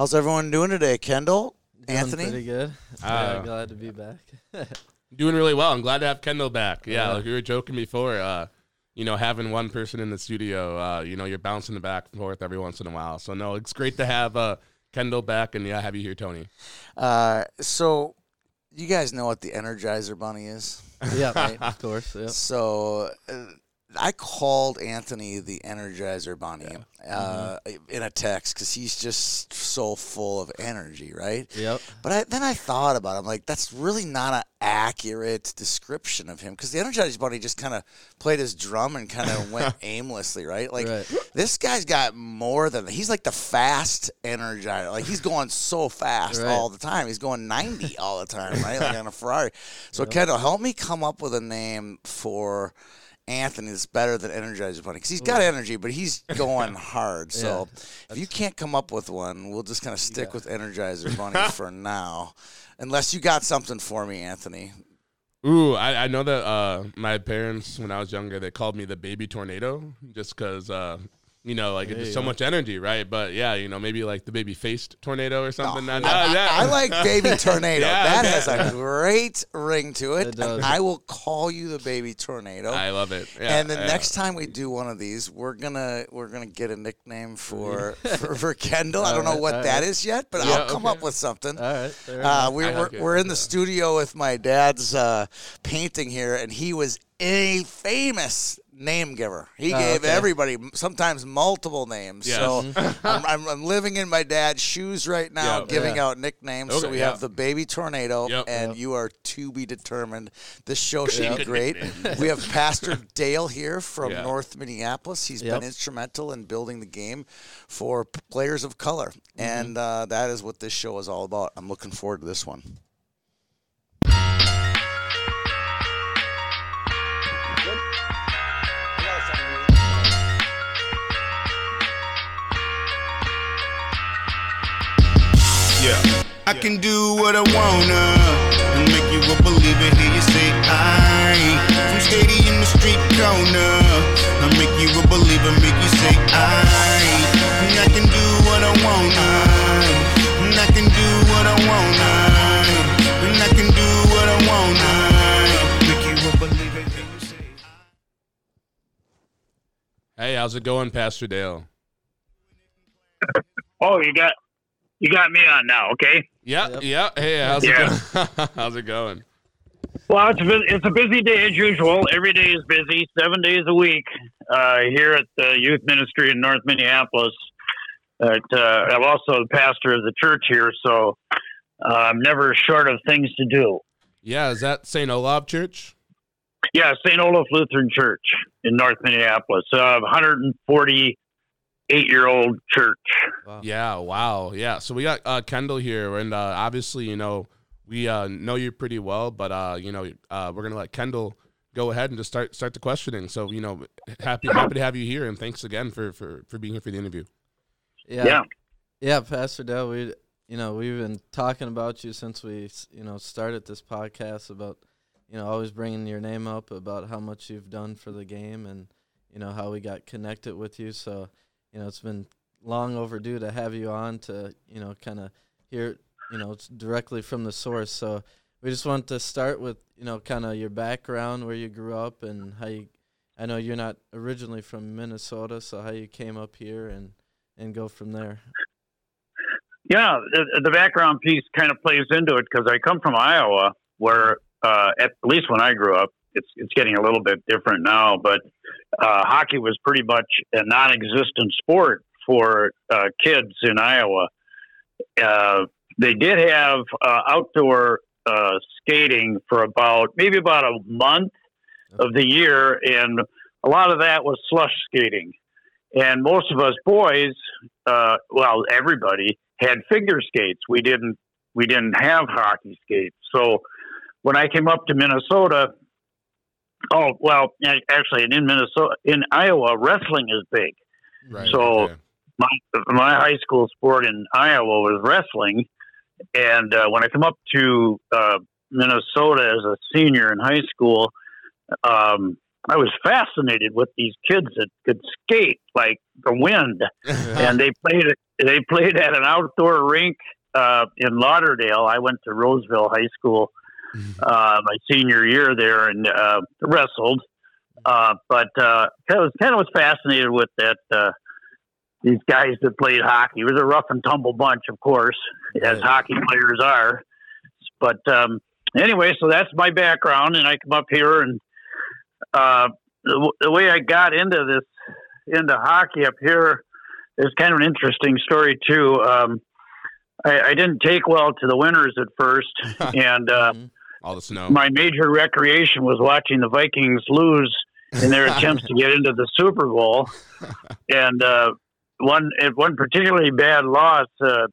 How's everyone doing today? Kendall, Doing Anthony. pretty good. Uh, yeah, glad to be back. Doing really well. I'm glad to have Kendall back. Yeah, Yeah. like we were joking before. Uh, you know, having one person in the studio, uh, you know, you're bouncing it back and forth every once in a while. So no, it's great to have uh, Kendall back, and yeah, have you here, Tony. Uh, so, you guys know what the Energizer Bunny is? yeah, Right. of course. Yeah. So, uh, I called Anthony the Energizer Bunny uh, Mm-hmm. in a text because he's just so full of energy, right? Yep. But I, then I thought about it. I'm like, that's really not an accurate description of him because the Energizer Bunny just kind of played his drum and kind of went aimlessly, right? Like, Right. this guy's got more than he's like the fast Energizer. Like, he's going so fast Right. all the time. He's going 90 all the time, right? Like on a Ferrari. So, Kendall, help me come up with a name for. Anthony is better than Energizer Bunny because he's got energy, but he's going hard. So if you can't come up with one, we'll just kind of stick with Energizer Bunny for now, unless you got something for me, Anthony. Ooh, I, I know that uh, my parents, when I was younger, they called me the baby tornado, just because uh, you know, like There it's you so go. much energy, right? But yeah, you know, maybe like the baby faced tornado or something. I, No, no, yeah. I like Baby Tornado. Yeah, that okay. has a great ring to it. It does. I will call you the Baby Tornado. I love it. Yeah, and the yeah. next time we do one of these, we're gonna we're gonna get a nickname for for, for Kendall. I don't know Alright, what that alright. is yet, but Yeah, I'll come okay. up with something. All right. Uh, we we, I we're, like we're in the yeah. studio with my dad's uh, painting here, and he was a famous name giver. He Oh, gave okay. everybody sometimes multiple names. Yes. So I'm, I'm, I'm living in my dad's shoes right now, Yeah. giving Yeah. out nicknames. so we yeah. have the baby tornado, Yep. and Yep. you are to be determined. This show should be great. we have Pastor Dale here from. North Minneapolis. He's Yep. been instrumental in building the game for players of color, Mm-hmm. and uh, that is what this show is all about. I'm looking forward to this one. Yeah. I can do what I wanna and make you a believer. Hear you say I from stadium to street corner. I make you a believer, make you say I. And I can do what I wanna. And I can do what I wanna. And I can do what I wanna. Make you a believer. You say Hey, how's it going, Pastor Dale? Oh, you got you got me on now, okay? Yeah, Yep. yeah. Hey, how's Yeah. it going? how's it going? Well, it's a it's a busy day as usual. Every day is busy, seven days a week uh, here at the youth ministry in North Minneapolis. But, uh, I'm also the pastor of the church here, so uh, I'm never short of things to do. Yeah, is that St. Olaf Church? Yeah, St. Olaf Lutheran Church in North Minneapolis, uh, 148 year old church. Wow. Yeah, wow. Yeah. So we got uh, Kendall here, and uh, obviously, you know, we uh, know you pretty well, but uh, you know, uh, we're gonna let Kendall go ahead and just start start the questioning. So, you know, happy happy to have you here, and thanks again for for for being here for the interview. Yeah. Yeah. Yeah, Pastor Dell, we you know, we've been talking about you since we, you know, started this podcast about you know, always bringing your name up about how much you've done for the game and you know how we got connected with you. So, you know, it's been long overdue to have you on to, you know, kind of hear, you know, directly from the source. So, we just want to start with, you know, kind of your background, where you grew up and how you I know you're not originally from Minnesota, so how you came up here and and go from there. Yeah, the, background piece kind of plays into it because I come from Iowa, where uh, at least when I grew up, it's it's getting a little bit different now, but uh, hockey was pretty much a non-existent sport for uh, kids in Iowa. Uh, they did have uh, outdoor uh, skating for about maybe about a month of the year, and a lot of that was slush skating. And most of us boys, uh, well, everybody had figure skates. We didn't we didn't have hockey skates. So when I came up to Minnesota, oh well, actually, in Minnesota, in Iowa, wrestling is big. Right. So- okay. My my high school sport in Iowa was wrestling, and uh, when I come up to uh, Minnesota as a senior in high school, um, I was fascinated with these kids that could skate like the wind, and they played they played at an outdoor rink uh, in Lauderdale. I went to Roseville High School uh, my senior year there and uh, wrestled, uh, but uh, I was kind of was fascinated with that. Uh, these guys that played hockey. It was a rough and tumble bunch, of course, as hockey players are. But um, anyway, so that's my background, and I come up here and uh, the, the way I got into this into hockey up here is kind of an interesting story too. Um, I, I, didn't take well to the winters at first, and uh, mm-hmm. All the snow. My major recreation was watching the Vikings lose in their attempts to get into the Super Bowl, and uh, one one particularly bad loss. Uh,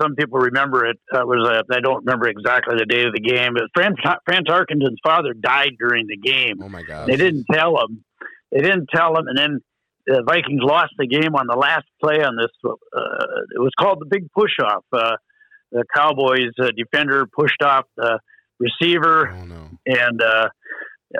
some people remember it uh, was uh, I don't remember exactly the date of the game. But Fran, Fran Tarkenton's father died during the game. Oh my god! They didn't tell him. They didn't tell him, and then the Vikings lost the game on the last play on this. Uh, it was called the big push off. Uh, the Cowboys uh, defender pushed off the receiver, oh, no. and uh,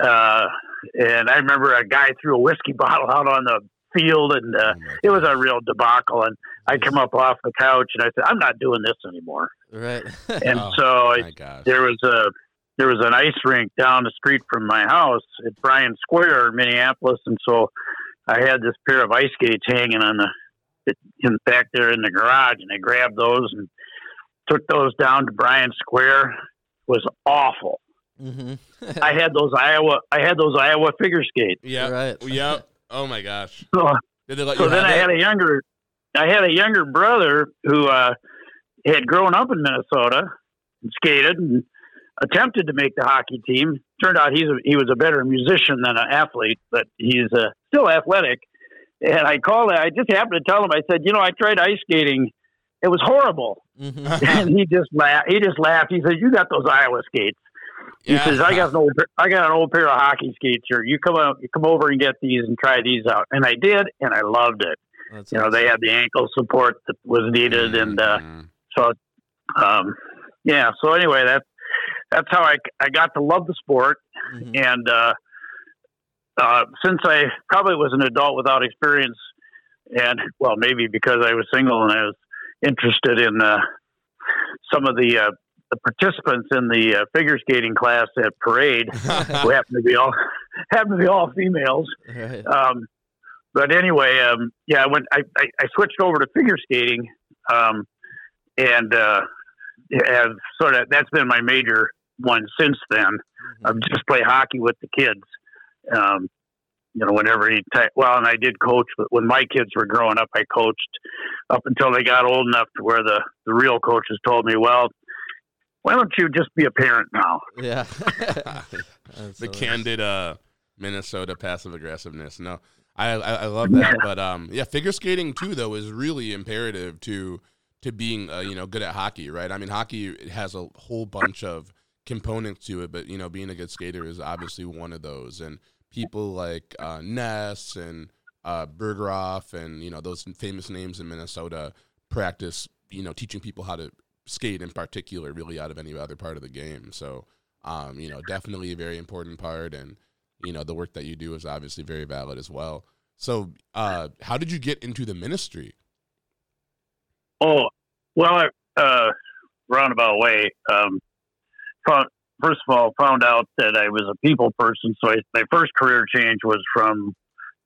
uh, and I remember a guy threw a whiskey bottle out on the field, and uh, oh it was a real debacle. And I come up off the couch, and I said, "I'm not doing this anymore." Right. and Oh, so I, My there was a there was an ice rink down the street from my house at Bryant Square in Minneapolis, and so I had this pair of ice skates hanging on the in back there in the garage, and I grabbed those and took those down to Bryant Square. It was awful. Mm-hmm. I had those Iowa I had those Iowa figure skates. Yeah. Right. Yep. Oh my gosh. So, Did they let so then have I it? had a younger I had a younger brother who uh, had grown up in Minnesota and skated and attempted to make the hockey team. Turned out he's a, he was a better musician than an athlete, but he's uh, still athletic. And I called. I just happened to tell him. I said, you know, I tried ice skating. It was horrible. Mm-hmm. and he just laughed. He just laughed. He said, "You got those Iowa skates." He Yeah. says, "I got an old, I got an old pair of hockey skates here. You come out, you come over and get these and try these out." And I did, and I loved it. That's You know, they had the ankle support that was needed, and uh, Mhm. so, um, yeah. So anyway, that that's how I I got to love the sport, Mhm. and uh, uh, since I probably was an adult without experience, and well, maybe because I was single and I was interested in uh, some of the uh, the participants in the uh, figure skating class at parade, who happen to be all happened to be all females. Right. Um, but anyway, um, yeah, I went. I, I, I switched over to figure skating, um, and uh, have sort of that's been my major one since then. I've just play hockey with the kids. You know, whenever he ta- well, and I did coach, but when my kids were growing up, I coached up until they got old enough to where the the real coaches told me, well. Why don't you just be a parent now? Yeah. the That's candid uh, Minnesota passive aggressiveness. No, I, I I love that. But um, yeah, figure skating too though is really imperative to to being uh, you know good at hockey, right? I mean, hockey it has a whole bunch of components to it, but you know, being a good skater is obviously one of those. And people like uh, Ness and uh, Bergeroff and you know those famous names in Minnesota practice you know teaching people how to skate in particular really out of any other part of the game. So um, you know, definitely a very important part, and you know, the work that you do is obviously very valid as well. So, uh, how did you get into the ministry? Oh, well, uh, roundabout way. Um, first of all, found out that I was a people person. So I, my first career change was from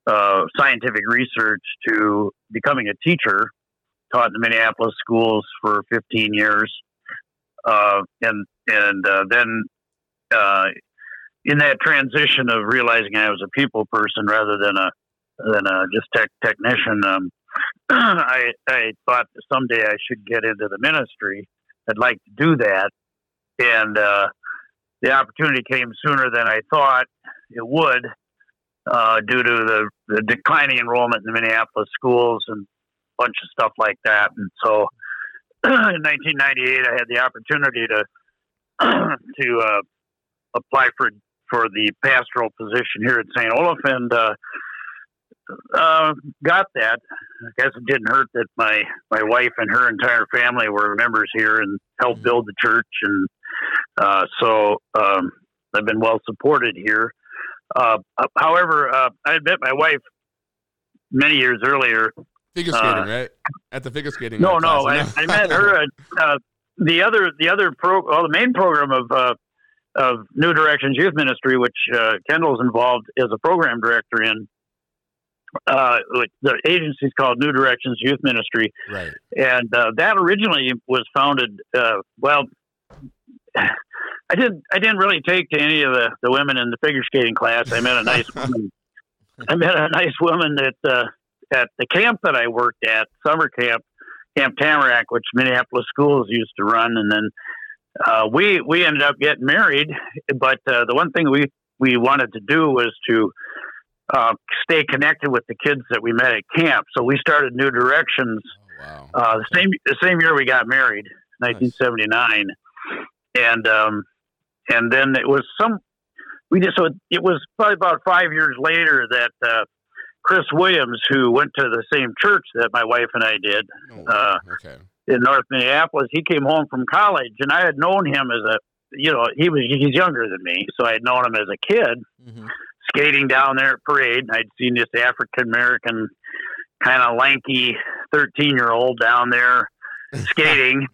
uh, scientific research to becoming a teacher. Taught in the Minneapolis schools for 15 years, uh, and and uh, then uh, in that transition of realizing I was a people person rather than a than a just tech technician. Um, I I thought someday I should get into the ministry. I'd like to do that, and uh, the opportunity came sooner than I thought it would, uh, due to the, the declining enrollment in the Minneapolis schools and a bunch of stuff like that. And so, in 1998, I had the opportunity to to uh, apply for for the pastoral position here at St. Olaf, and uh, uh, got that. I guess it didn't hurt that my my wife and her entire family were members here and helped build the church, and uh, so um, I've been well supported here. Uh, however, uh, I met my wife many years earlier. Figure Uh, skating, right? At the figure skating. No, uh, no, I. I met her at uh, the other the other pro, well, the main program of uh, of New Directions Youth Ministry, which uh, Kendall's involved as a program director in. Uh, the agency's called New Directions Youth Ministry, right. and uh, that originally was founded. Uh, well, I didn't. I didn't really take to any of the, the women in the figure skating class. I met a nice woman. I met a nice woman at uh, at the camp that I worked at, summer camp, Camp Tamarack, which Minneapolis schools used to run, and then uh, we we ended up getting married. But uh, the one thing we we wanted to do was to uh, stay connected with the kids that we met at camp. So we started New Directions Oh, wow. uh, the same the same year we got married, 1979, and um, and then it was some we just so it was probably about five years later that uh, Chris Williams, who went to the same church that my wife and I did Oh, uh, okay. in North Minneapolis, he came home from college, and I had known him as a you know he was he's younger than me, so I had known him as a kid hmm skating down there at parade. and I'd seen this African American kind of lanky 13 year old down there skating.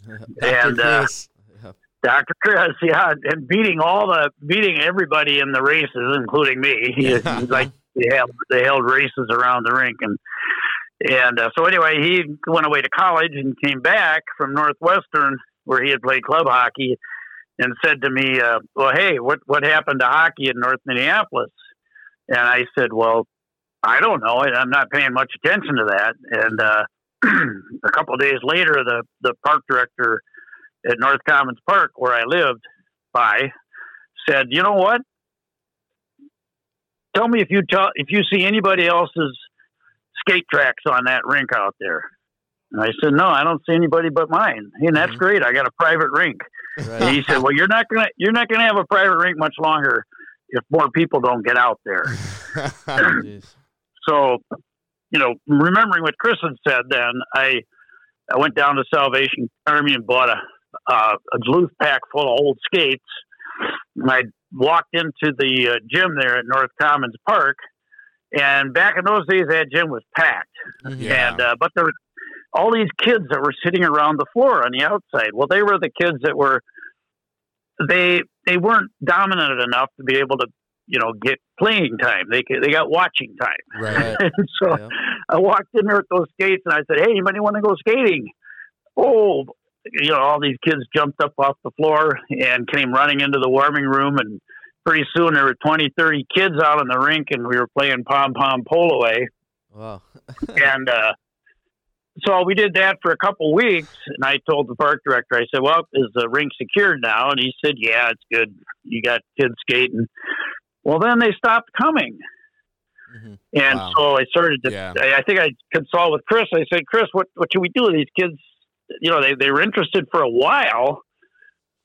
And, uh. Dr. Chris, yeah, and beating all the beating everybody in the races, including me. Yeah. like they held they held races around the rink, and and uh, so anyway, he went away to college and came back from Northwestern, where he had played club hockey, and said to me, uh, "Well, hey, what what happened to hockey in North Minneapolis?" And I said, "Well, I don't know. I'm not paying much attention to that." And uh, a couple of days later, the the park director at North Commons Park, where I lived by, said, "You know what? Tell me if you tell if you see anybody else's skate tracks on that rink out there." And I said, "No, I don't see anybody but mine." And that's Mhm. great. I got a private rink. And he said, "Well, you're not gonna you're not gonna have a private rink much longer if more people don't get out there." So, you know, remembering what Chris had said, then I I went down to Salvation Army and bought a uh, a Duluth pack full of old skates. And I walked into the uh, gym there at North Commons Park, and back in those days, that gym was packed. Mhm. Yeah. And uh, but there were all these kids that were sitting around the floor on the outside. Well, they were the kids that were they they weren't dominant enough to be able to you know get playing time. They they got watching time. right. Right. So Yeah. I walked in there with those skates and I said, "Hey, anybody want to go skating?" Oh, you know, all these kids jumped up off the floor and came running into the warming room and pretty soon there were 20, 30 kids out on the rink and we were playing pom pom pullaway Wow. and uh, so we did that for a couple weeks. And I told the park director, I said, "Well, is the rink secured now?" And he said, "Yeah, it's good. You got kids skating." Well, then they stopped coming, hmm and Wow. so I started to. Yeah. I, I think I consulted with Chris. I said, "Chris, what what should we do with these kids? You know, they they were interested for a while,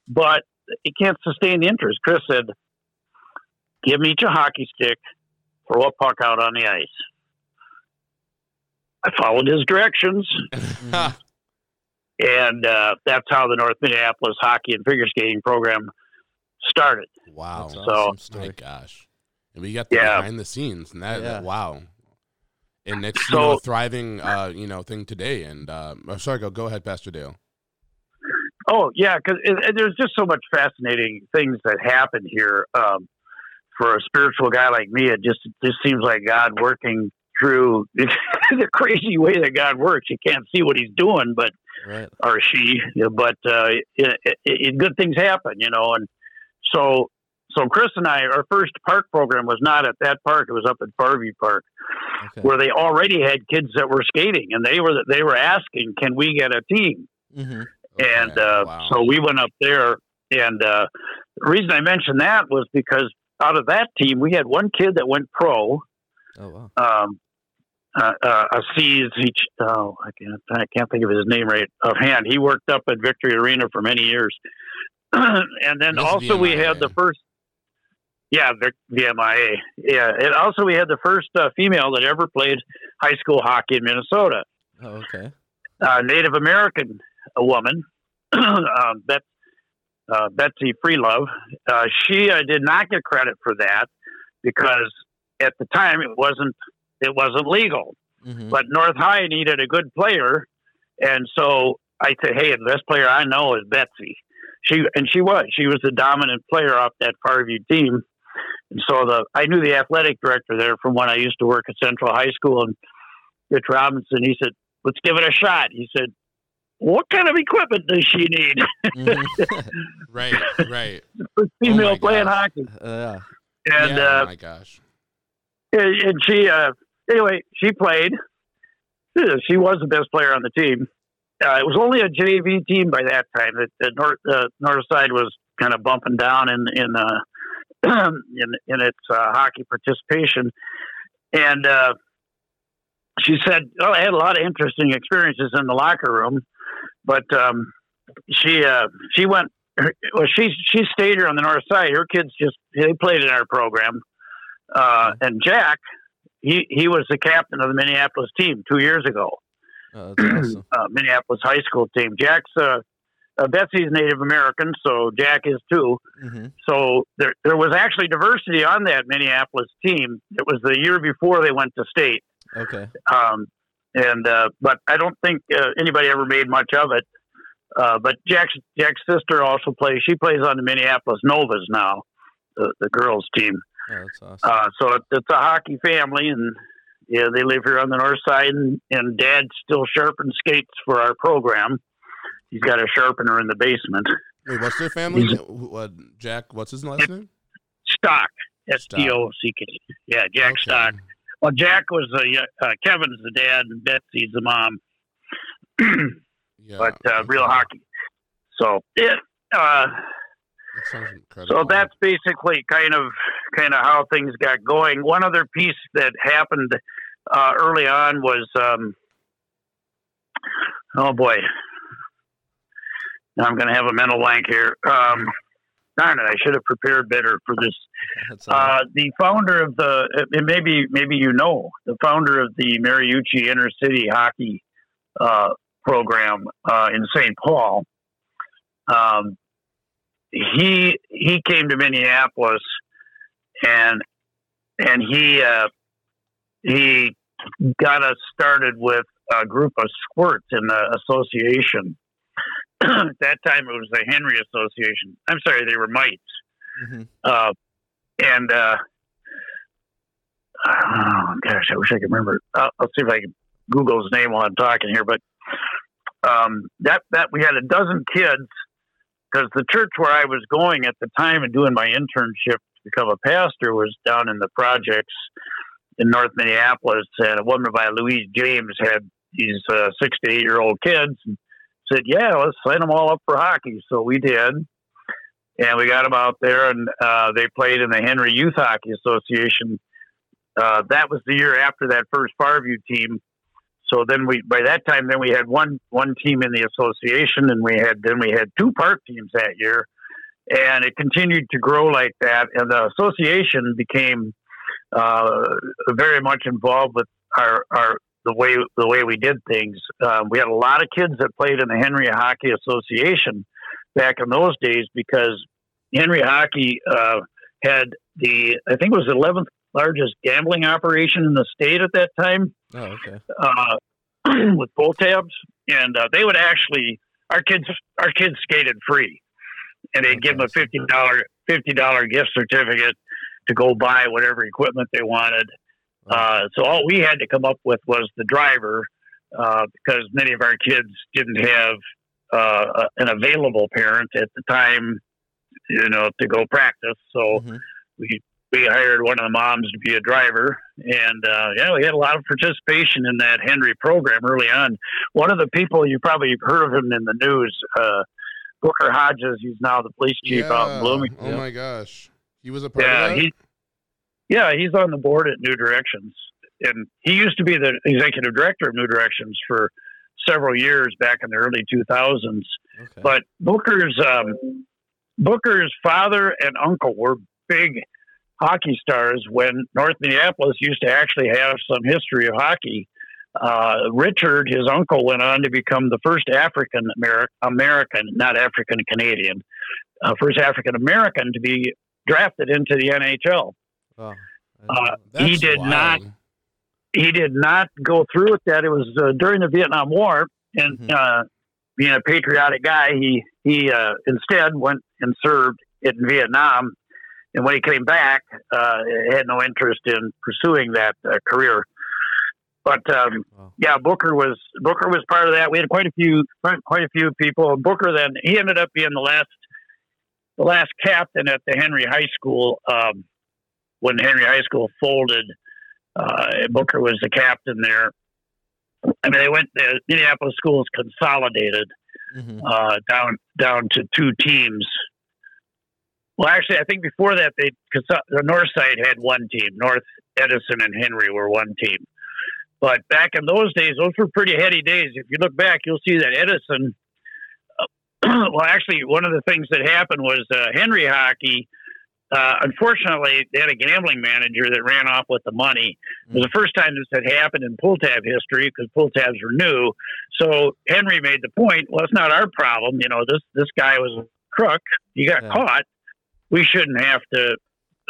but it can't sustain the interest." Chris said, "Give me each a hockey stick, throw a puck out on the ice." I followed his directions, and uh, that's how the North Minneapolis hockey and figure skating program started. wow. That's So- awesome My gosh. And we got the Yeah. behind the scenes and that, Yeah. that- wow. And it's So- you know, a thriving uh, you know, thing today. And uh oh, sorry, go go ahead, Pastor Dale. Oh yeah, because there's just so much fascinating things that happen here. Um, for a spiritual guy like me, it just it just seems like God working through the crazy way that God works. You can't see what He's doing, but Right. or she, but uh, it, it, good things happen, you know. And so, so Chris and I, our first park program was not at that park; it was up at Farview Park, Okay. where they already had kids that were skating, and they were they were asking, "Can we get a team?" hmm and uh, wow. so we went up there. And uh, the reason I mentioned that was because out of that team, we had one kid that went pro. Oh wow. Um, uh, uh, a C's, each, oh, I can't, I can't think of his name right offhand. He worked up at Victory Arena for many years. and then also we had the first, yeah, Vic, VMIA. Yeah. And also we had the first uh, female that ever played high school hockey in Minnesota Oh okay. uh, Native American a woman, um, Bet, uh, Betsy Freelove. Uh, she uh, did not get credit for that, because at the time it wasn't it wasn't legal. Mhm. But North High needed a good player, and so I said, "Hey, the best player I know is Betsy." She and she was she was the dominant player off that Farview team, and so the I knew the athletic director there from when I used to work at Central High School, and Rich Robinson. He said, "Let's give it a shot." He said, "What kind of equipment does she need Mhm. Right, right. for female Oh playing gosh. hockey?" yeah. And yeah, uh, oh my gosh. and and she uh anyway she played she was the best player on the team uh, it was only a jv team by that time that the north uh, north side was kind of bumping down in in uh in in its uh, hockey participation. And uh she said oh i had a lot of interesting experiences in the locker room. But um she uh she went well she she stayed here on the north side. Her kids just they played in our program. Uh, and Jack, he he was the captain of the Minneapolis team two years ago, Oh, awesome. uh, Minneapolis high school team. Jack's uh, Betsy's Native American, so Jack is too. hmm So there there was actually diversity on that Minneapolis team. It was the year before they went to state, Okay. um, and uh, but I don't think uh, anybody ever made much of it. Uh, but Jack's Jack's sister also plays. She plays on the Minneapolis Novas now, the, the girls team. Oh, that's awesome. Uh, so it- it's a hockey family, and yeah, they live here on the north side. And, and Dad still sharpens skates for our program. He's got a sharpener in the basement. Wait, what's their family? Uh, Jack, what's his last name? Stock, S T O C K. Yeah, Jack Okay. Stock. Well, Jack was the uh, Kevin's the dad, and Betsy's the mom. Yeah. but uh, okay. real hockey. So yeah. Uh, That. So that's basically kind of kind of how things got going. One other piece that happened uh, early on was, um, oh boy, now I'm going to have a mental blank here. Um, darn it, I should have prepared better for this. Uh, the founder of the, and maybe maybe you know, the founder of the Mariucci Inner City Hockey uh, program uh, in St. Paul. Um, he he came to Minneapolis, and and he uh, he got us started with a group of squirts in the association. At that time, it was the Henry Association. I'm sorry, they were mites. Mhm. Uh, and uh, oh, gosh, I wish I could remember. I'll, I'll see if I can Google his name while I'm talking here. But um, that that we had a dozen kids because the church where I was going at the time and doing my internship to become a pastor was down in the projects in North Minneapolis, and a woman by Louise James had these uh, six to eight year old kids. And said, "Yeah, let's sign them all up for hockey." So we did, and we got them out there, and uh, they played in the Henry Youth Hockey Association. Uh, that was the year after that first Farview team. So then we, by that time, then we had one one team in the association, and we had then we had two part teams that year, and it continued to grow like that. And the association became uh, very much involved with our our the way the way we did things. Um, we had a lot of kids that played in the Henry Hockey Association back in those days because Henry Hockey uh, had the I think it was the eleventh largest gambling operation in the state at that time Oh, okay. uh, with pull tabs, and uh, they would actually our kids our kids skated free, and they'd give them a fifty dollar fifty dollar gift certificate to go buy whatever equipment they wanted. Uh, so all we had to come up with was the driver, uh, because many of our kids didn't have uh, an available parent at the time, you know, to go practice. So Mhm. we we hired one of the moms to be a driver, and uh, yeah, we had a lot of participation in that Henry program early on. One of the people you probably heard of him in the news, uh, Booker Hodges. He's now the police chief out in Bloomington. Oh my gosh, he was a part Yeah, of that. he, yeah, he's on the board at New Directions, and he used to be the executive director of New Directions for several years back in the early 2000s. Okay. But Booker's um, Booker's father and uncle were big hockey stars when North Minneapolis used to actually have some history of hockey. Uh, Richard, his uncle, went on to become the first African American, not African Canadian, uh, first African American to be drafted into the NHL. Wow. Uh, he did not. He did not go through with that. It was uh, during the Vietnam War, and Mhm. uh, being a patriotic guy, he he uh, instead went and served in Vietnam. And when he came back, uh, had no interest in pursuing that uh, career. But um, Wow. yeah, Booker was Booker was part of that. We had quite a few quite a few people. Booker then he ended up being the last the last captain at the Henry High School um, when Henry High School folded. Uh, Booker was the captain there. I mean, they went. The Minneapolis schools consolidated Mhm. uh, down down to two teams. Well, actually, I think before that, they the North Side had one team. North Edison and Henry were one team. But back in those days, those were pretty heady days. If you look back, you'll see that Edison. Uh, well, actually, one of the things that happened was uh, Henry hockey. Uh, unfortunately, they had a gambling manager that ran off with the money. It was the first time this had happened in pull tab history because pull tabs were new. So Henry made the point, well, it's not our problem. You know, this this guy was a crook. He got Yeah. caught. We shouldn't have to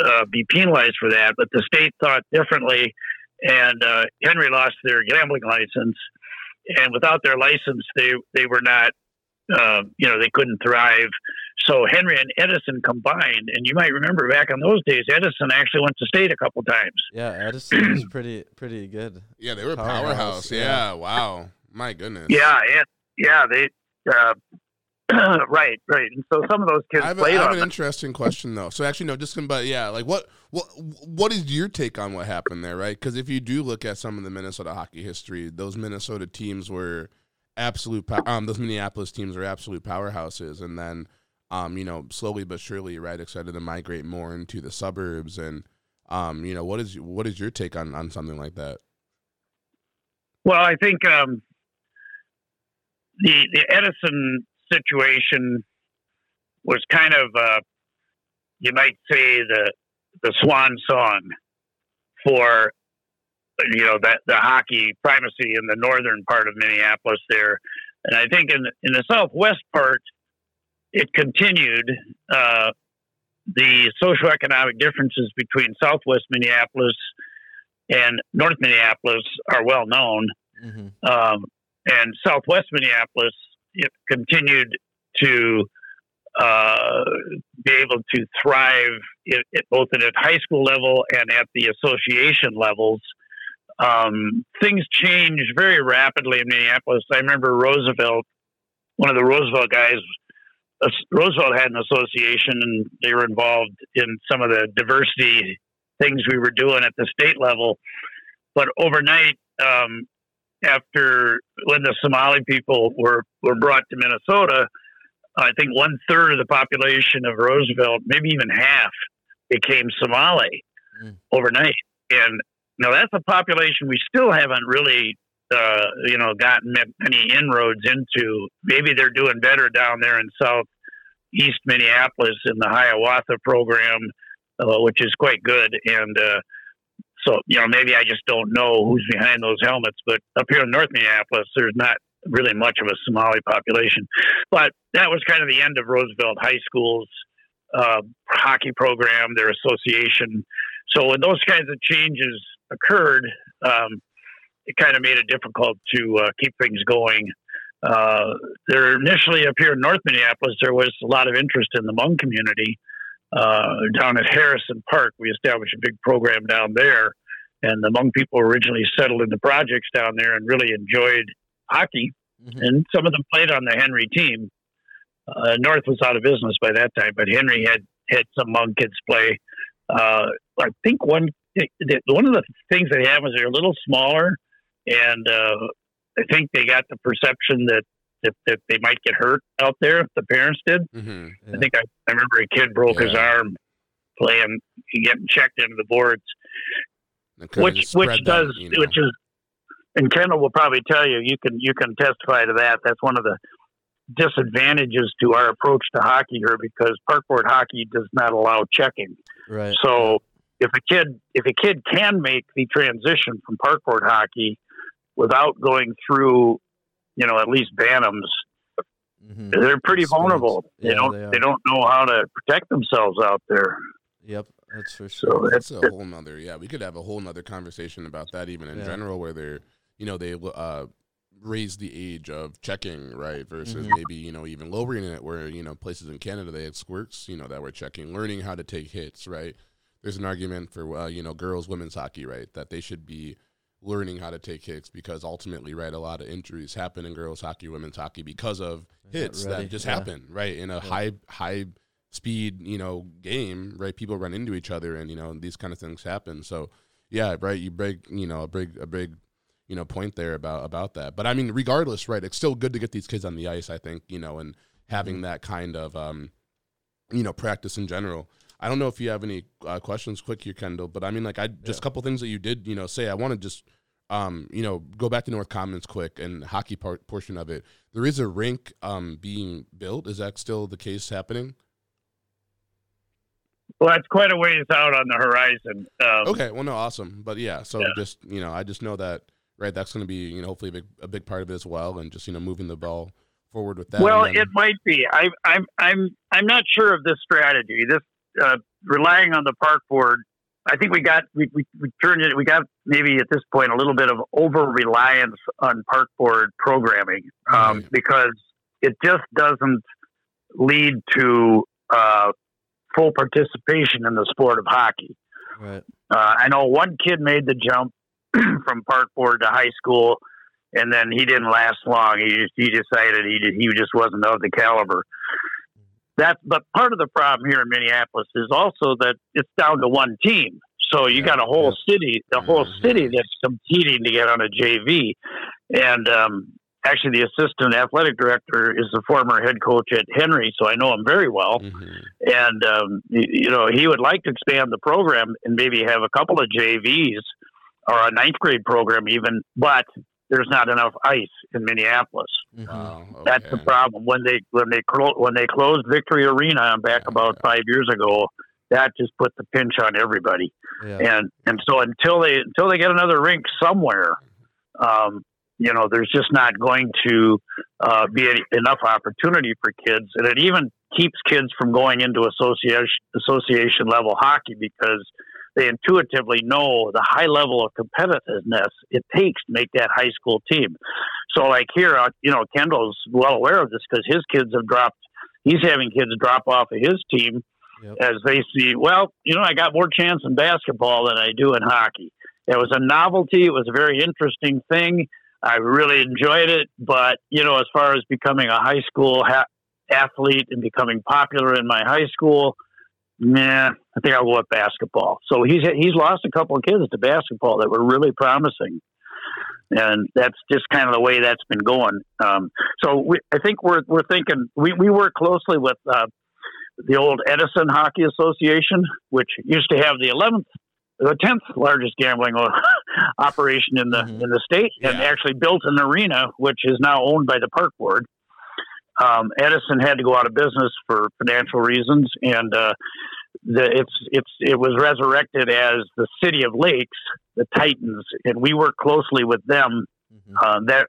uh, be penalized for that. But the state thought differently, and uh, Henry lost their gambling license. And without their license, they they were not. Uh, you know, they couldn't thrive. So Henry and Edison combined, and you might remember back in those days, Edison actually went to state a couple times. Yeah, Edison was pretty pretty good. Yeah, they were Powerhouse, powerhouse. yeah. Yeah. Wow. My goodness. Yeah, and yeah, they uh, right, right. And so some of those kids I have, a, I played have on an them. interesting question though. So actually, no, just but yeah, like what what what is your take on what happened there, right? Because if you do look at some of the Minnesota hockey history, those Minnesota teams were absolute. pow- Um, those Minneapolis teams were absolute powerhouses, and then um, you know, slowly but surely, right, decided to migrate more into the suburbs, and um, you know, what is what is your take on on something like that? Well, I think um, the the Edison situation was kind of uh, you might say the the swan song for you know that the hockey primacy in the northern part of Minneapolis there, and I think in in the southwest part it continued. Uh, the socioeconomic differences between southwest Minneapolis and North Minneapolis are well known hmm um, and Southwest Minneapolis it continued to uh, be able to thrive both at high school level and at the association levels. Um, things changed very rapidly in Minneapolis. I remember Roosevelt, one of the Roosevelt guys. Roosevelt had an association, and they were involved in some of the diversity things we were doing at the state level. But overnight, um, after when the Somali people were, were brought to Minnesota, I think one third of the population of Roosevelt, maybe even half, became Somali Mm. overnight. And now that's a population we still haven't really, uh, you know, gotten many inroads into. Maybe they're doing better down there in southeast Minneapolis in the Hiawatha program, uh, which is quite good. And uh, so, you know, maybe I just don't know who's behind those helmets, but up here in North Minneapolis, there's not really much of a Somali population. But that was kind of the end of Roosevelt High School's uh, hockey program, their association. So when those kinds of changes occurred, um, it kind of made it difficult to uh, keep things going. Uh, there initially up here in North Minneapolis, there was a lot of interest in the Hmong community. Uh, down at Harrison Park, we established a big program down there, and the Hmong people originally settled in the projects down there and really enjoyed hockey. hmm And some of them played on the Henry team. Uh, North was out of business by that time, but Henry had had some Hmong kids play. Uh, I think one one of the things that have is they're a little smaller, and uh, I think they got the perception that, that that they might get hurt out there if the parents did. Mm-hmm. Yeah. I think I, I remember a kid broke his arm playing, getting checked into the boards, which which does which is, and Kendall will probably tell you you can you can testify to that. That's one of the disadvantages to our approach to hockey here because parkboard hockey does not allow checking. Right. So if a kid if a kid can make the transition from parkboard hockey without going through, you know, at least Bantams, hmm they're pretty Experience. vulnerable. They Yeah, don't they they don't know how to protect themselves out there. Yep. That's for sure. So That's that's a whole nother. Yeah, we could have a whole nother conversation about that, even in Yeah. general, where they're, you know, they uh, raise the age of checking, right, versus Mhm. maybe you know even lowering it, where you know places in Canada they had squirts, you know, that were checking, learning how to take hits, right. There's an argument for uh, you know girls women's hockey, right, that they should be learning how to take hits because ultimately, right, a lot of injuries happen in girls hockey, women's hockey because of They're hits that just yeah. happen, right, in a high high speed, you know, game, right? People run into each other, and you know these kind of things happen. So, yeah, right. You break, you know, a big, a big, you know, point there about about that. But I mean, regardless, right? It's still good to get these kids on the ice. I think you know, and having that kind of, um, you know, practice in general. I don't know if you have any uh, questions, quick here, Kendall. But I mean, like, I just a couple things that you did, you know, say. I want to just. Um, you know, go back to North Commons quick and hockey part portion of it. There is a rink um being built. Is that still the case happening? well, that's quite a ways out on the horizon. Um, Okay, well, no, awesome, but yeah, so Yeah. just you know, I just know that right, that's going to be you know hopefully a big a big part of it as well, and just you know moving the ball forward with that. Well, then- it might be. I, I'm I'm I'm not sure of this strategy. This uh, relying on the park board. I think we got we, we, we turned it. We got maybe at this point a little bit of over reliance on park board programming um, Right. because it just doesn't lead to uh, full participation in the sport of hockey. Right. Uh, I know one kid made the jump from park board to high school, and then he didn't last long. He just, he decided he he just wasn't of the caliber. That, but part of the problem here in Minneapolis is also that it's down to one team. So you got a whole city, the whole Mhm. city that's competing to get on a JV, and um, actually the assistant athletic director is the former head coach at Henry, so I know him very well Mhm. and um, you know he would like to expand the program and maybe have a couple of JVs or a ninth grade program even, but there's not enough ice in Minneapolis. Mhm. Wow, That's the problem. When they when they clo- when they closed Victory Arena back about five years ago, that just put the pinch on everybody. Yeah. And and so until they until they get another rink somewhere, um, you know, there's just not going to uh, be any, enough opportunity for kids, and it even keeps kids from going into association association level hockey because they intuitively know the high level of competitiveness it takes to make that high school team. So, like here, uh, you know, Kendall's well aware of this because his kids have dropped. He's having kids drop off of his team Yep. as they see. Well, you know, I got more chance in basketball than I do in hockey. It was a novelty. It was a very interesting thing. I really enjoyed it, but you know, as far as becoming a high school ha- athlete and becoming popular in my high school, nah, I think I'll go with basketball. So he's he's lost a couple of kids to basketball that were really promising, and that's just kind of the way that's been going. Um, so we, I think we're we're thinking we we work closely with uh, the old Edison Hockey Association, which used to have the 11th, the 10th largest gambling operation in the Mhm. in the state, and Yeah. actually built an arena which is now owned by the Park Board. Um, Edison had to go out of business for financial reasons, and uh, the, it's it's it was resurrected as the City of Lakes, the Titans, and we work closely with them. Mhm. uh, that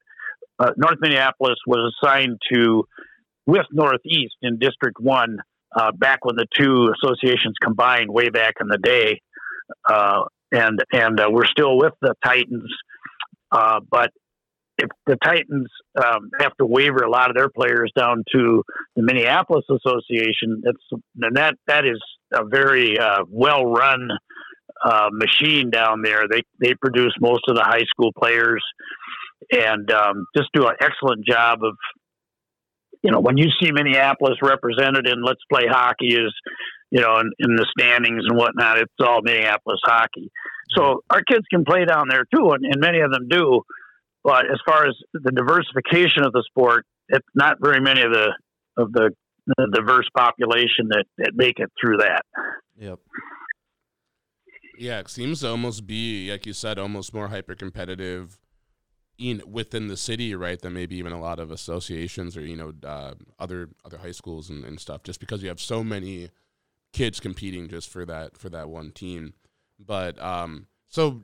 uh, North Minneapolis was assigned to with Northeast in District One uh, back when the two associations combined way back in the day, uh, and and uh, we're still with the Titans, uh, but if the Titans um, have to waiver a lot of their players down to the Minneapolis Association, that's and that that is a very uh, well run uh, machine down there. They they produce most of the high school players and um, just do an excellent job of you know when you see Minneapolis represented in Let's Play Hockey is you know in, in the standings and whatnot, it's all Minneapolis hockey. So our kids can play down there too, and, and many of them do. But as far as the diversification of the sport, it's not very many of the of the, the diverse population that, that make it through that. Yep. Yeah, it seems to almost be like you said, almost more hyper competitive in within the city, right? Than maybe even a lot of associations or you know uh, other other high schools and, and stuff. Just because you have so many kids competing just for that for that one team. But um, so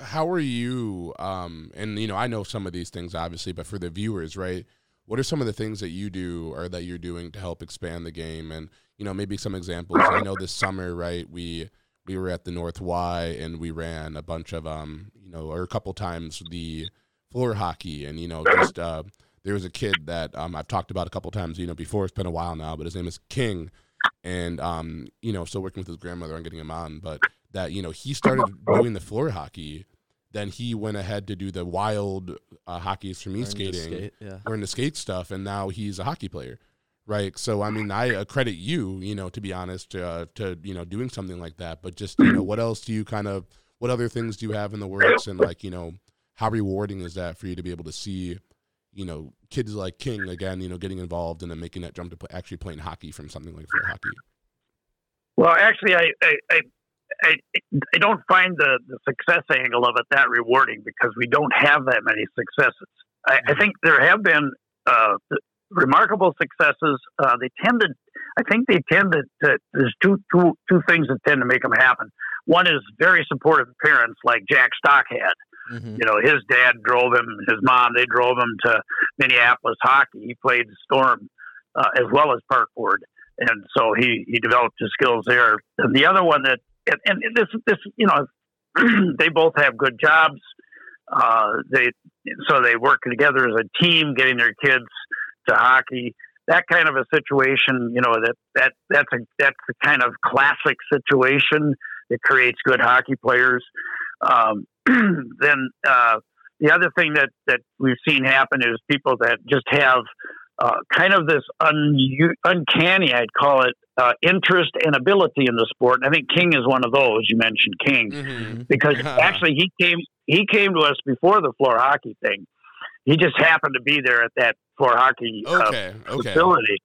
how are you? Um, and you know, I know some of these things obviously, but for the viewers, right? what are some of the things that you do or that you're doing to help expand the game? And you know, maybe some examples. I know this summer, right? We we were at the North Y and we ran a bunch of um, you know, or a couple times the floor hockey, and you know, just uh, there was a kid that um, I've talked about a couple times, you know, before. It's been a while now, but his name is King, and um, you know, still working with his grandmother on getting him on, but that you know he started doing the floor hockey then he went ahead to do the wild uh, hockeys for me skating, skate, yeah. learn to skate stuff, and now he's a hockey player, right? So I mean, I credit you, you know, to be honest, uh, to you know doing something like that. But just you know, what else do you kind of, what other things do you have in the works, and like you know, how rewarding is that for you to be able to see, you know, kids like King again, you know, getting involved and then making that jump to play, actually playing hockey from something like floor hockey. Well, actually, I, I, I, I, I don't find the, the success angle of it that rewarding because we don't have that many successes. I, I think there have been uh, remarkable successes. Uh, they tend to, I think they tend to, to, there's two, two, two things that tend to make them happen. One is very supportive parents like Jack Stock had. Mhm. You know, his dad drove him, his mom, they drove him to Minneapolis hockey. He played Storm uh, as well as Parkboard. And so he, he developed his skills there. And the other one that, and, and this, this, you know, they both have good jobs. Uh, they, so they work together as a team, getting their kids to hockey. That kind of a situation, you know, that, that, that's a, that's the kind of classic situation that creates good hockey players. Um, then, uh, the other thing that, that we've seen happen is people that just have uh, kind of this un- uncanny, I'd call it, uh, interest and ability in the sport. And I think King is one of those. You mentioned King Mm-hmm. because actually he came he came to us before the floor hockey thing. He just happened to be there at that floor hockey uh, Okay, okay. facility.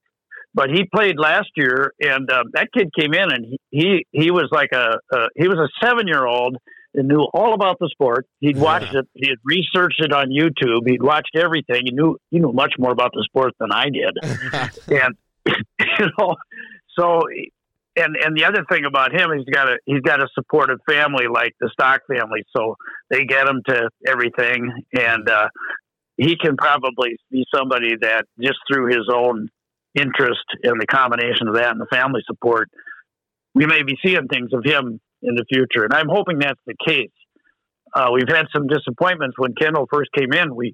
But he played last year, and um, that kid came in, and he he, he was like a, a he was a seven year old and knew all about the sport. He'd watched it, he had researched it on YouTube, he'd watched everything. He knew he knew much more about the sport than I did, and you know, so and and the other thing about him, he's got a he's got a supportive family like the Stock family, so they get him to everything, and uh, he can probably be somebody that just through his own interest and the combination of that and the family support, we may be seeing things of him in the future, and I'm hoping that's the case. Uh, we've had some disappointments when Kendall first came in. We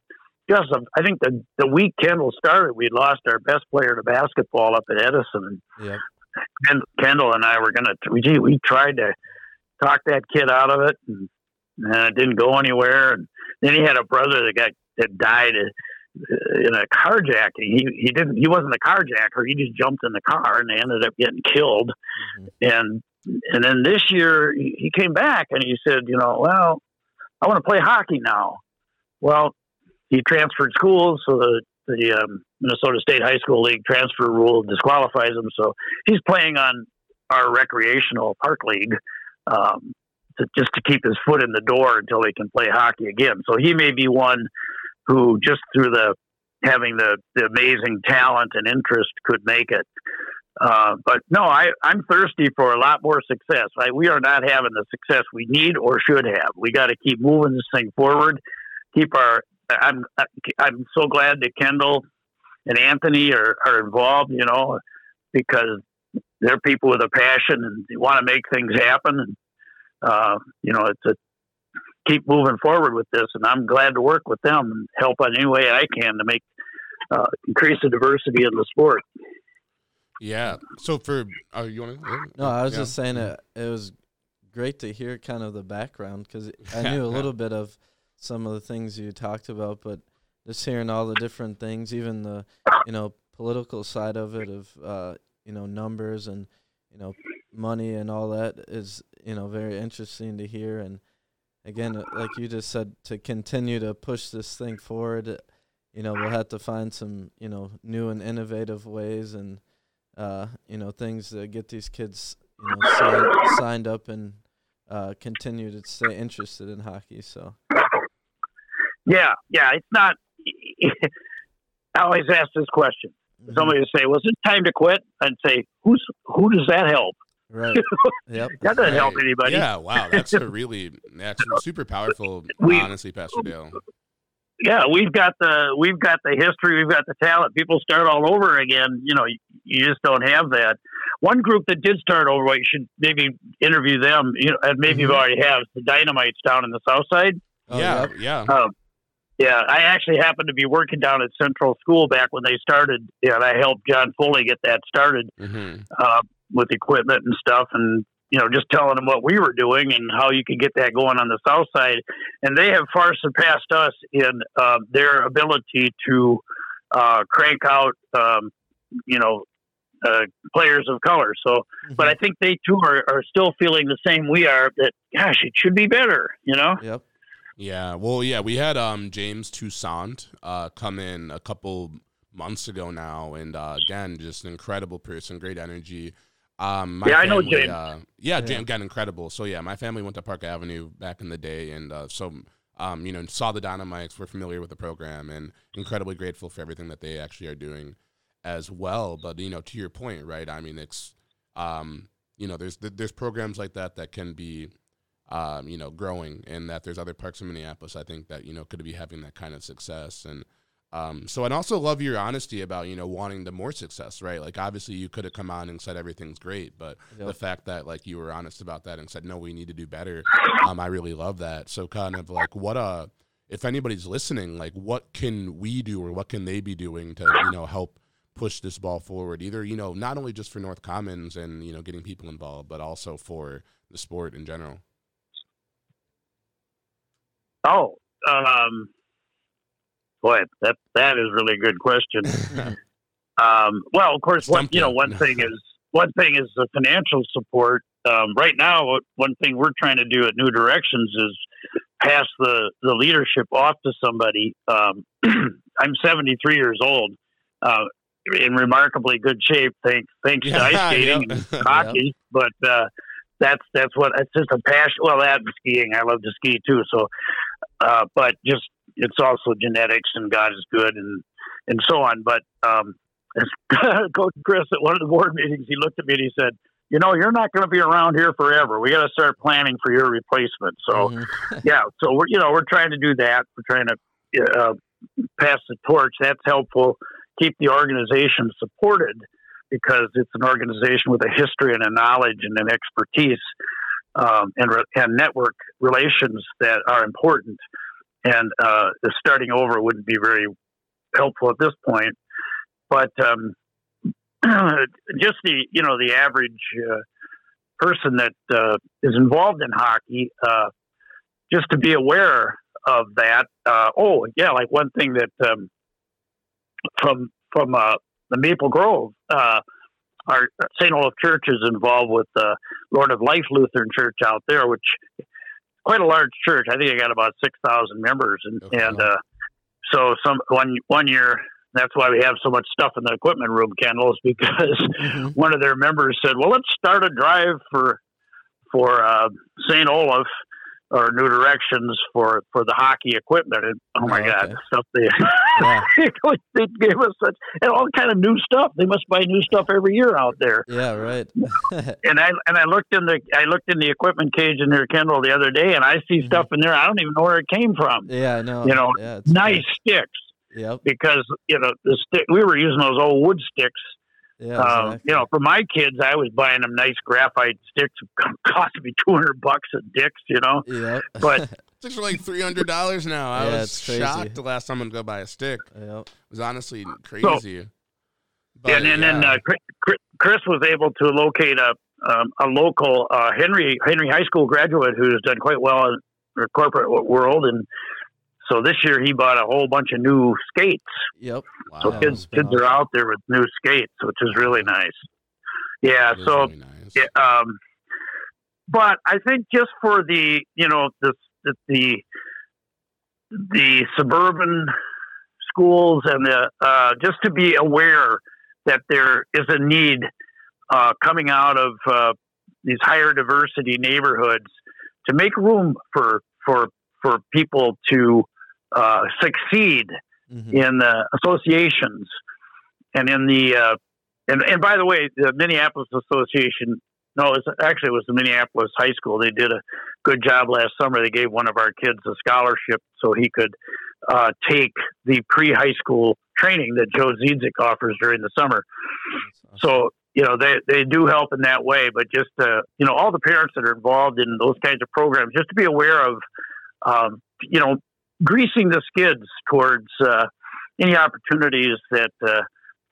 just, I think the the week Kendall started, we lost our best player to basketball up at Edison, Yep. Ken, Kendall and I were gonna. We gee, we tried to talk that kid out of it, and, and it didn't go anywhere. And then he had a brother that got that died uh, in a carjacking. He he didn't. He wasn't a carjacker. He just jumped in the car and they ended up getting killed. Mhm. And and then this year he came back and he said, you know, well, I want to play hockey now. Well, he transferred schools, so the the um, Minnesota State High School League transfer rule disqualifies him. So he's playing on our recreational park league um, to, just to keep his foot in the door until he can play hockey again. So he may be one who, just through the having the, the amazing talent and interest, could make it. Uh, but no, I, I'm thirsty for a lot more success. I, we are not having the success we need or should have. We got to keep moving this thing forward. Keep our. I'm I'm so glad that Kendall and Anthony are, are involved. You know, because they're people with a passion and they want to make things happen. And uh, you know, it's a keep moving forward with this. And I'm glad to work with them and help in any way I can to make uh, increase the diversity in the sport. Yeah. So for uh, you want to? No, I was Yeah. just saying it. It was great to hear kind of the background because I knew a little bit of some of the things you talked about, but just hearing all the different things, even the you know political side of it, of uh, you know numbers and you know money and all that is you know very interesting to hear. And again, uh, like you just said, to continue to push this thing forward, you know we'll have to find some you know new and innovative ways and uh, you know, things to get these kids, you know, signed, signed up and uh, continue to stay interested in hockey. So, Yeah, yeah, it's not. I always ask this question. mhm. Somebody will say, "Was it time to quit?" And say, "Who's who does that help? right? Yep. That doesn't help anybody." Yeah. Wow. That's a really that's super powerful. We- honestly, Pastor Dale. yeah, we've got the we've got the history, we've got the talent. People start all over again. You know, you, you just don't have that. One group that did start over, you should maybe interview them. You know, and maybe you Mhm. already have the Dynamites down in the South Side. Oh, yeah, yep. yeah. Um, yeah, I actually happened to be working down at Central School back when they started, and I helped John Foley get that started hmm uh, with equipment and stuff, and you know, just telling them what we were doing and how you could get that going on the south side. And they have far surpassed us in uh, their ability to uh, crank out, um, you know, uh, players of color. So, but I think they too are, are still feeling the same we are. That gosh, it should be better. You know. Yep. Yeah, well, yeah, we had um James Toussaint uh come in a couple months ago now, and uh, again, just an incredible person, great energy. Um, Yeah, I know James. Uh, yeah, Yeah. James, again, incredible. So yeah, my family went to Park Avenue back in the day, and uh, so um, you know, saw the Dynamites. We're familiar with the program, and incredibly grateful for everything that they actually are doing as well. But you know, to your point, right? I mean, it's um, you know, there's there's programs like that that can be um, you know, growing, and that there's other parks in Minneapolis. I think that you know could be having that kind of success, and um, so I'd also love your honesty about you know wanting the more success, right? Like obviously you could have come on and said everything's great, but Yep. the fact that like you were honest about that and said no, we need to do better. Um, I really love that. So kind of like what uh if anybody's listening, like what can we do or what can they be doing to you know help push this ball forward? Either you know not only just for North Commons and you know getting people involved, but also for the sport in general. Oh, um, boy, that that is really a good question. um, well, of course, one you know one thing is one thing is the financial support. Um, right now, one thing we're trying to do at New Directions is pass the the leadership off to somebody. Um, I'm 73 years old. Uh, in remarkably good shape, thanks thanks to ice skating Yep. and hockey. But uh, that's that's what it's just a passion. Well, that skiing, I love to ski too. So, uh, but just it's also genetics and God is good and and so on. But um, Coach Chris at one of the board meetings, he looked at me and he said, "You know, you're not going to be around here forever. We got to start planning for your replacement." So Mhm. yeah, so we're you know we're trying to do that. We're trying to uh, pass the torch. That's helpful. Keep the organization supported because it's an organization with a history and a knowledge and an expertise um, and re- and network relations that are important. And uh, starting over wouldn't be very helpful at this point. But um, just the you know the average uh, person that uh, is involved in hockey, uh, just to be aware of that. Uh, oh yeah, like one thing that um, from from uh, the Maple Grove, uh, our St. Olaf Church is involved with the Lord of Life Lutheran Church out there, which quite a large church. I think I got about six thousand members, and Okay. and uh, so some one one year. That's why we have so much stuff in the equipment room, Kendall, is because Mhm. one of their members said, "Well, let's start a drive for for uh, St. Olaf or New Directions for for the hockey equipment." And oh my Oh, God, okay. the stuff they Yeah. they gave us such and all kind of new stuff. They must buy new stuff every year out there. Yeah. Right. And I and I looked in the I looked in the equipment cage in their Kendall the other day, and I see Mhm. stuff in there. I don't even know where it came from. yeah. I know. You know, Yeah. Nice sticks Yep. because you know the stick we were using those old wood sticks Yeah. um, exactly. you know, for my kids, I was buying them nice graphite sticks. Cost me two hundred bucks a dicks, you know. Yep. But Sticks are like three hundred dollars now. I Yeah, was shocked the last time I went to go buy a stick. yep. It was honestly crazy. But, and then, then uh, Chris- Chris- Chris was able to locate a um, a local uh, Henry Henry High School graduate who's done quite well in the corporate world, and so this year he bought a whole bunch of new skates. Yep. wow, So kids kids are out there with new skates, which is really nice. Yeah, so really nice. Yeah, um, but I think just for the you know the the the, the suburban schools and the uh, just to be aware that there is a need uh, coming out of uh, these higher diversity neighborhoods to make room for for for people to uh, succeed Mhm. in the associations and in the uh, and and by the way, the Minneapolis Association. No, it's actually it was the Minneapolis High School. They did a good job last summer. They gave one of our kids a scholarship so he could uh, take the pre-high school training that Joe Dziedzic offers during the summer. So you know they they do help in that way, but just uh, you know all the parents that are involved in those kinds of programs, just to be aware of, um, you know, greasing the skids towards uh, any opportunities that uh,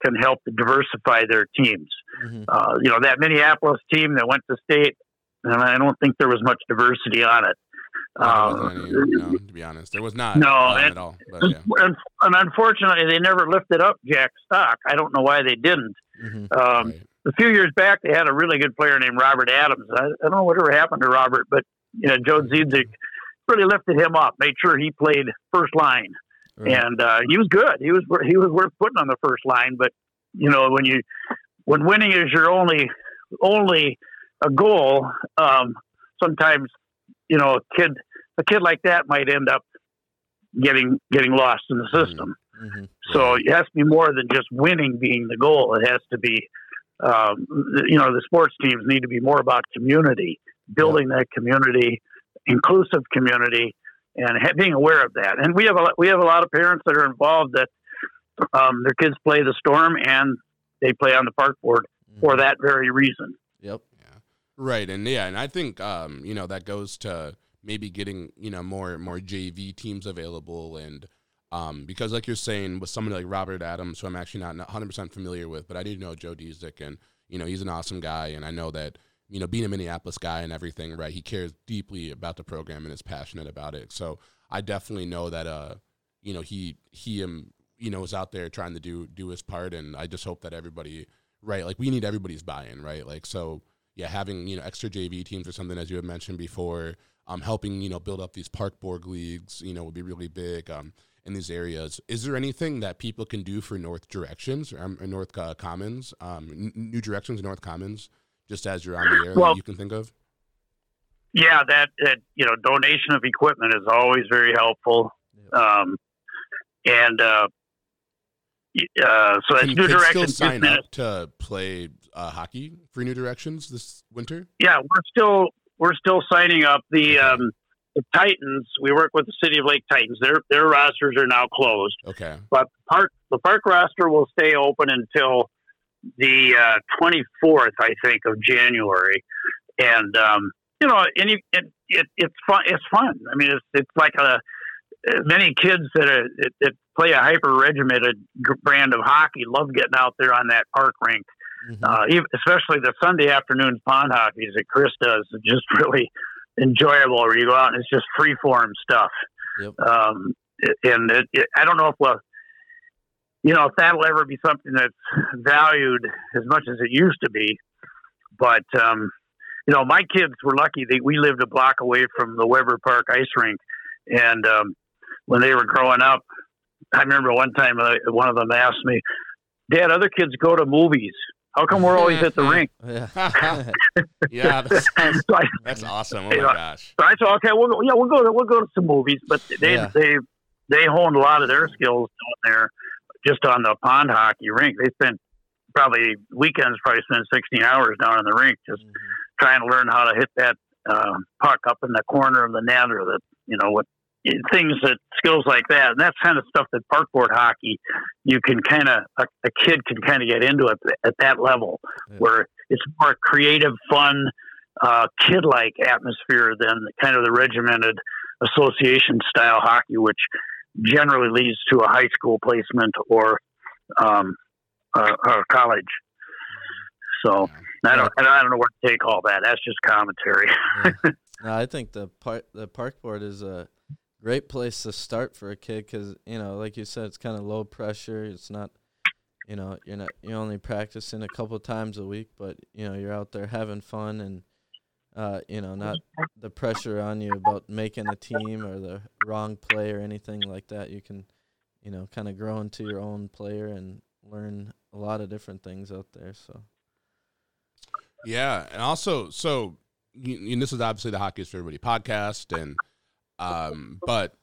can help diversify their teams. Mhm. Uh, you know that Minneapolis team that went to state, and I don't think there was much diversity on it. Um, wasn't any, you know, to be honest, there was not No, and- at all. But yeah. and, and unfortunately, they never lifted up Jack Stock. I don't know why they didn't. Mhm. Um, Right. a few years back, they had a really good player named Robert Adams. I, I don't know whatever happened to Robert, but you know, Joe Dziedzic really lifted him up, made sure he played first line, Right. and uh, he was good. He was he was worth putting on the first line. But you know, when you when winning is your only only a goal, um, sometimes you know a kid a kid like that might end up getting getting lost in the system. Mhm. So it has to be more than just winning being the goal. It has to be, um, you know, the sports teams need to be more about community, building that community, inclusive community, and ha- being aware of that. And we have a lot- we have a lot of parents that are involved that um, their kids play the storm and they play on the park board for that very reason. Yep. Right, and yeah, and I think um, you know that goes to maybe getting you know more more JV teams available, and um, because like you're saying with somebody like Robert Adams, who I'm actually not 100 percent familiar with, but I do know Joe Dziedzic, and you know he's an awesome guy, and I know that you know being a Minneapolis guy and everything, right? He cares deeply about the program and is passionate about it. So I definitely know that uh, you know he he um you know is out there trying to do do his part, and I just hope that everybody right like we need everybody's buy-in, right? Like so yeah, having you know extra JV teams or something as you had mentioned before, um, helping you know build up these park board leagues, you know, would be really big um, in these areas. Is there anything that people can do for North Directions or, um, or North uh, Commons, um, New Directions, North Commons, just as you're on the air Well- that you can think of? Yeah, that, that you know, donation of equipment is always very helpful. Um, and uh, uh, so that's Can New kids still sign Business. up to play uh, hockey for New Directions this winter? Yeah, we're still we're still signing up the um, the Titans. We work with the City of Lake Titans. Their their rosters are now closed, Okay, but park the park roster will stay open until the twenty fourth, I think, of January. And um, you know, any it, it it's fun. It's fun. I mean, it's it's like a many kids that, are, that, that play a hyper regimented brand of hockey love getting out there on that park rink Mhm. uh, even, especially the Sunday afternoon pond hockeys that Chris does, are just really enjoyable. Where you go out and it's just free form stuff. Yep. Um, and it, it, I don't know if well, you know, if that'll ever be something that's valued as much as it used to be. But um, you know, my kids were lucky. that we lived a block away from the Webber Park ice rink, and um, when they were growing up, I remember one time uh, one of them asked me, "Dad, other kids go to movies. How come we're always at the rink?" Yeah. yeah, that's, so, I, that's awesome. Oh my know, gosh. so I said, "Okay, we'll go, yeah, we'll go to we'll go to some movies." But they Yeah. they they honed a lot of their skills down there, just on the pond hockey rink. They spent probably weekends probably spent 16 hours down in the rink just Mhm. trying to learn how to hit that uh, puck up in the corner of the net or the you know what things that skills like that and that's kind of stuff that parkboard hockey you can kind of a, a kid can kind of get into it at that level Yeah. where it's more creative fun uh, kid-like atmosphere than kind of the regimented association style hockey which generally leads to a high school placement or um, uh, or college so I don't, I don't know where to take all that. That's just commentary. Yeah. No, I think the park the park board is a great place to start for a kid because you know, like you said, it's kind of low pressure. It's not, you know, you're not you're only practicing a couple times a week, but you know, you're out there having fun and, uh, you know, not the pressure on you about making a team or the wrong play or anything like that. You can, you know, kind of grow into your own player and learn a lot of different things out there. So. Yeah, and also, so and this is obviously the Hockey is for Everybody podcast, and um, but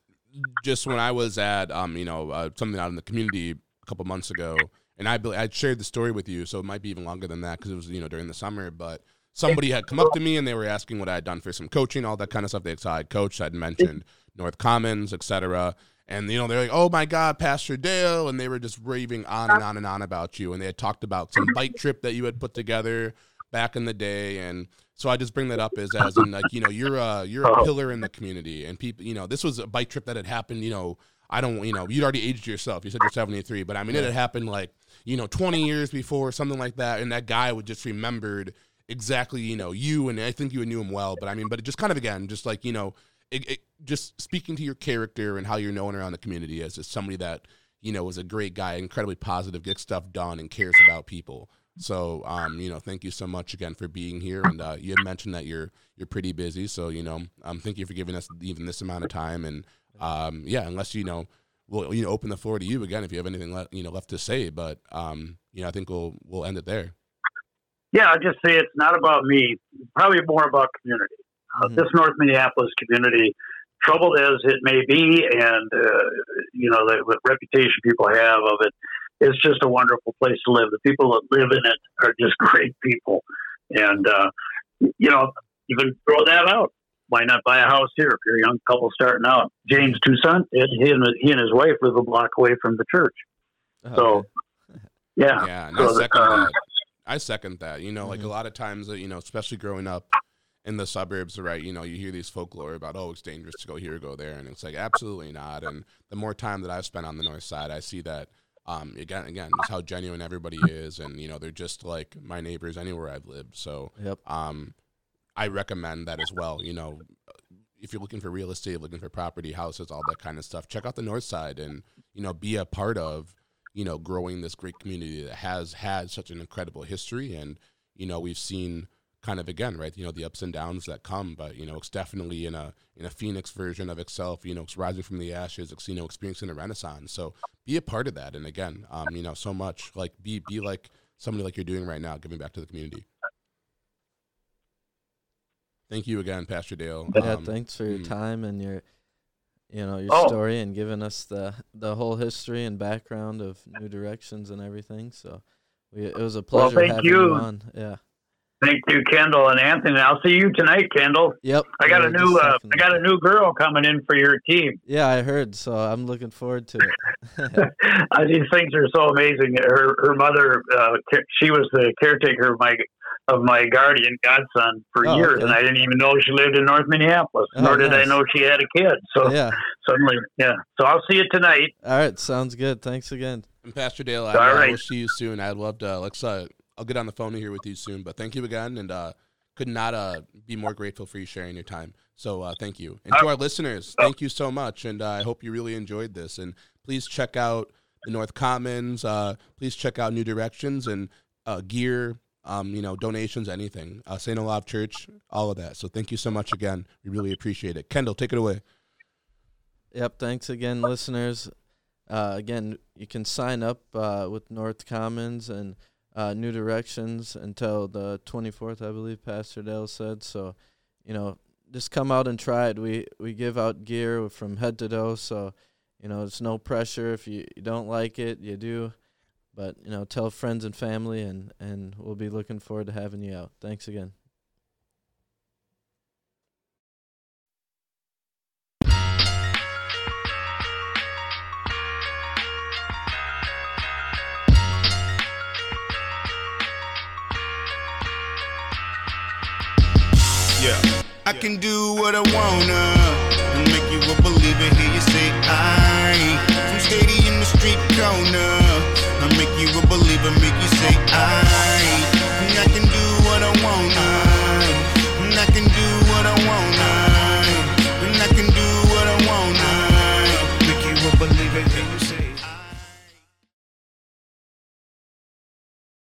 just when I was at um, you know, uh, something out in the community a couple months ago, and I I shared the story with you, so it might be even longer than that because it was you know during the summer, but somebody had come up to me and they were asking what I had done for some coaching, all that kind of stuff. They saw I'd coached, I'd mentioned North Commons, etc. And you know they're like, "Oh my God, Pastor Dale," and they were just raving on and on and on about you. And they had talked about some bike trip that you had put together back in the day. And so I just bring that up as as in like you know you're a you're a uh-huh. pillar in the community, and people you know this was a bike trip that had happened. You know I don't you know you'd already aged yourself. You said you're 73, but I mean it had happened like you know 20 years before something like that, and that guy would just remembered exactly you know you and I think you knew him well. But I mean, but it just kind of again just like you know it, it, just speaking to your character and how you're known around the community as just somebody that you know is a great guy, incredibly positive, gets stuff done, and cares about people. So, um, you know, thank you so much again for being here. And uh, you had mentioned that you're you're pretty busy, so you know, um, thank you for giving us even this amount of time. And um, yeah, unless you know, we'll you know open the floor to you again if you have anything left you know left to say. But um, you know, I think we'll we'll end it there. Yeah, I'll just say it's not about me. Probably more about community. Uh, Mhm. this North Minneapolis community, troubled as it may be, and uh, you know the, the reputation people have of it, it's just a wonderful place to live. The people that live in it are just great people, and uh, you know even throw that out. Why not buy a house here if you're a young couple starting out? James Toussaint, did. he and he and his wife live a block away from the church. So, Okay. yeah, Yeah, and So second that. I second that. You know, like a Mhm. lot of times, uh, you know, especially growing up in the suburbs, right? You know, you hear these folklore about, oh, it's dangerous to go here, go there, and it's like absolutely not. And the more time that I've spent on the north side, I see that. Um, again, again, just how genuine everybody is, and you know, they're just like my neighbors anywhere I've lived. So, Yep. um, I recommend that as well. You know, if you're looking for real estate, looking for property, houses, all that kind of stuff, check out the north side and you know be a part of you know growing this great community that has had such an incredible history. And you know we've seen kind of again right you know the ups and downs that come but you know it's definitely in a in a phoenix version of itself you know it's rising from the ashes it's you know experiencing a renaissance. So be a part of that. And again um you know so much like be be like somebody like you're doing right now giving back to the community. Thank you again pastor dale. Yeah, Um, thanks for your mm. time and your, you know, your Oh. story and giving us the the whole history and background of New Directions and everything. So, we, it was a Well, pleasure thank having you. you on. Yeah. Thank you, Kendall and Anthony. I'll see you tonight, Kendall. Yep. I got we a new uh, I got a new girl coming in for your team. Yeah, I heard. So I'm looking forward to it. Uh, These things are so amazing. Her her mother, uh, she was the caretaker of my of my guardian godson for Oh, years, okay. and I didn't even know she lived in North Minneapolis. Oh, nor did I know she had a kid. So yeah. suddenly, yeah. So I'll see you tonight. All right. Sounds good. Thanks again. And Pastor Dale, I, All I right. will see you soon. I'd love to. Let's. Uh, I'll get on the phone here with you soon. But thank you again, and uh, could not uh, be more grateful for you sharing your time. So uh, thank you, and to our listeners, thank you so much, and uh, I hope you really enjoyed this. And please check out the North Commons. Uh, please check out New Directions and uh, gear. Um, you know, donations, anything. Uh, Saint Olaf Church, all of that. So thank you so much again. We really appreciate it. Kendall, take it away. Yep. Thanks again, listeners. Uh, again, you can sign up uh, with North Commons and uh, New Directions until the 24th, I believe Pastor Dale said. So, you know, just come out and try it. We we give out gear from head to toe, so you know it's no pressure. If you, you don't like it, you do. But you know, tell friends and family, and and we'll be looking forward to having you out. Thanks again. Yeah. I can do what I wanna and make you a believer. Hear you say I from stadium to street corner make you a believer, make you say I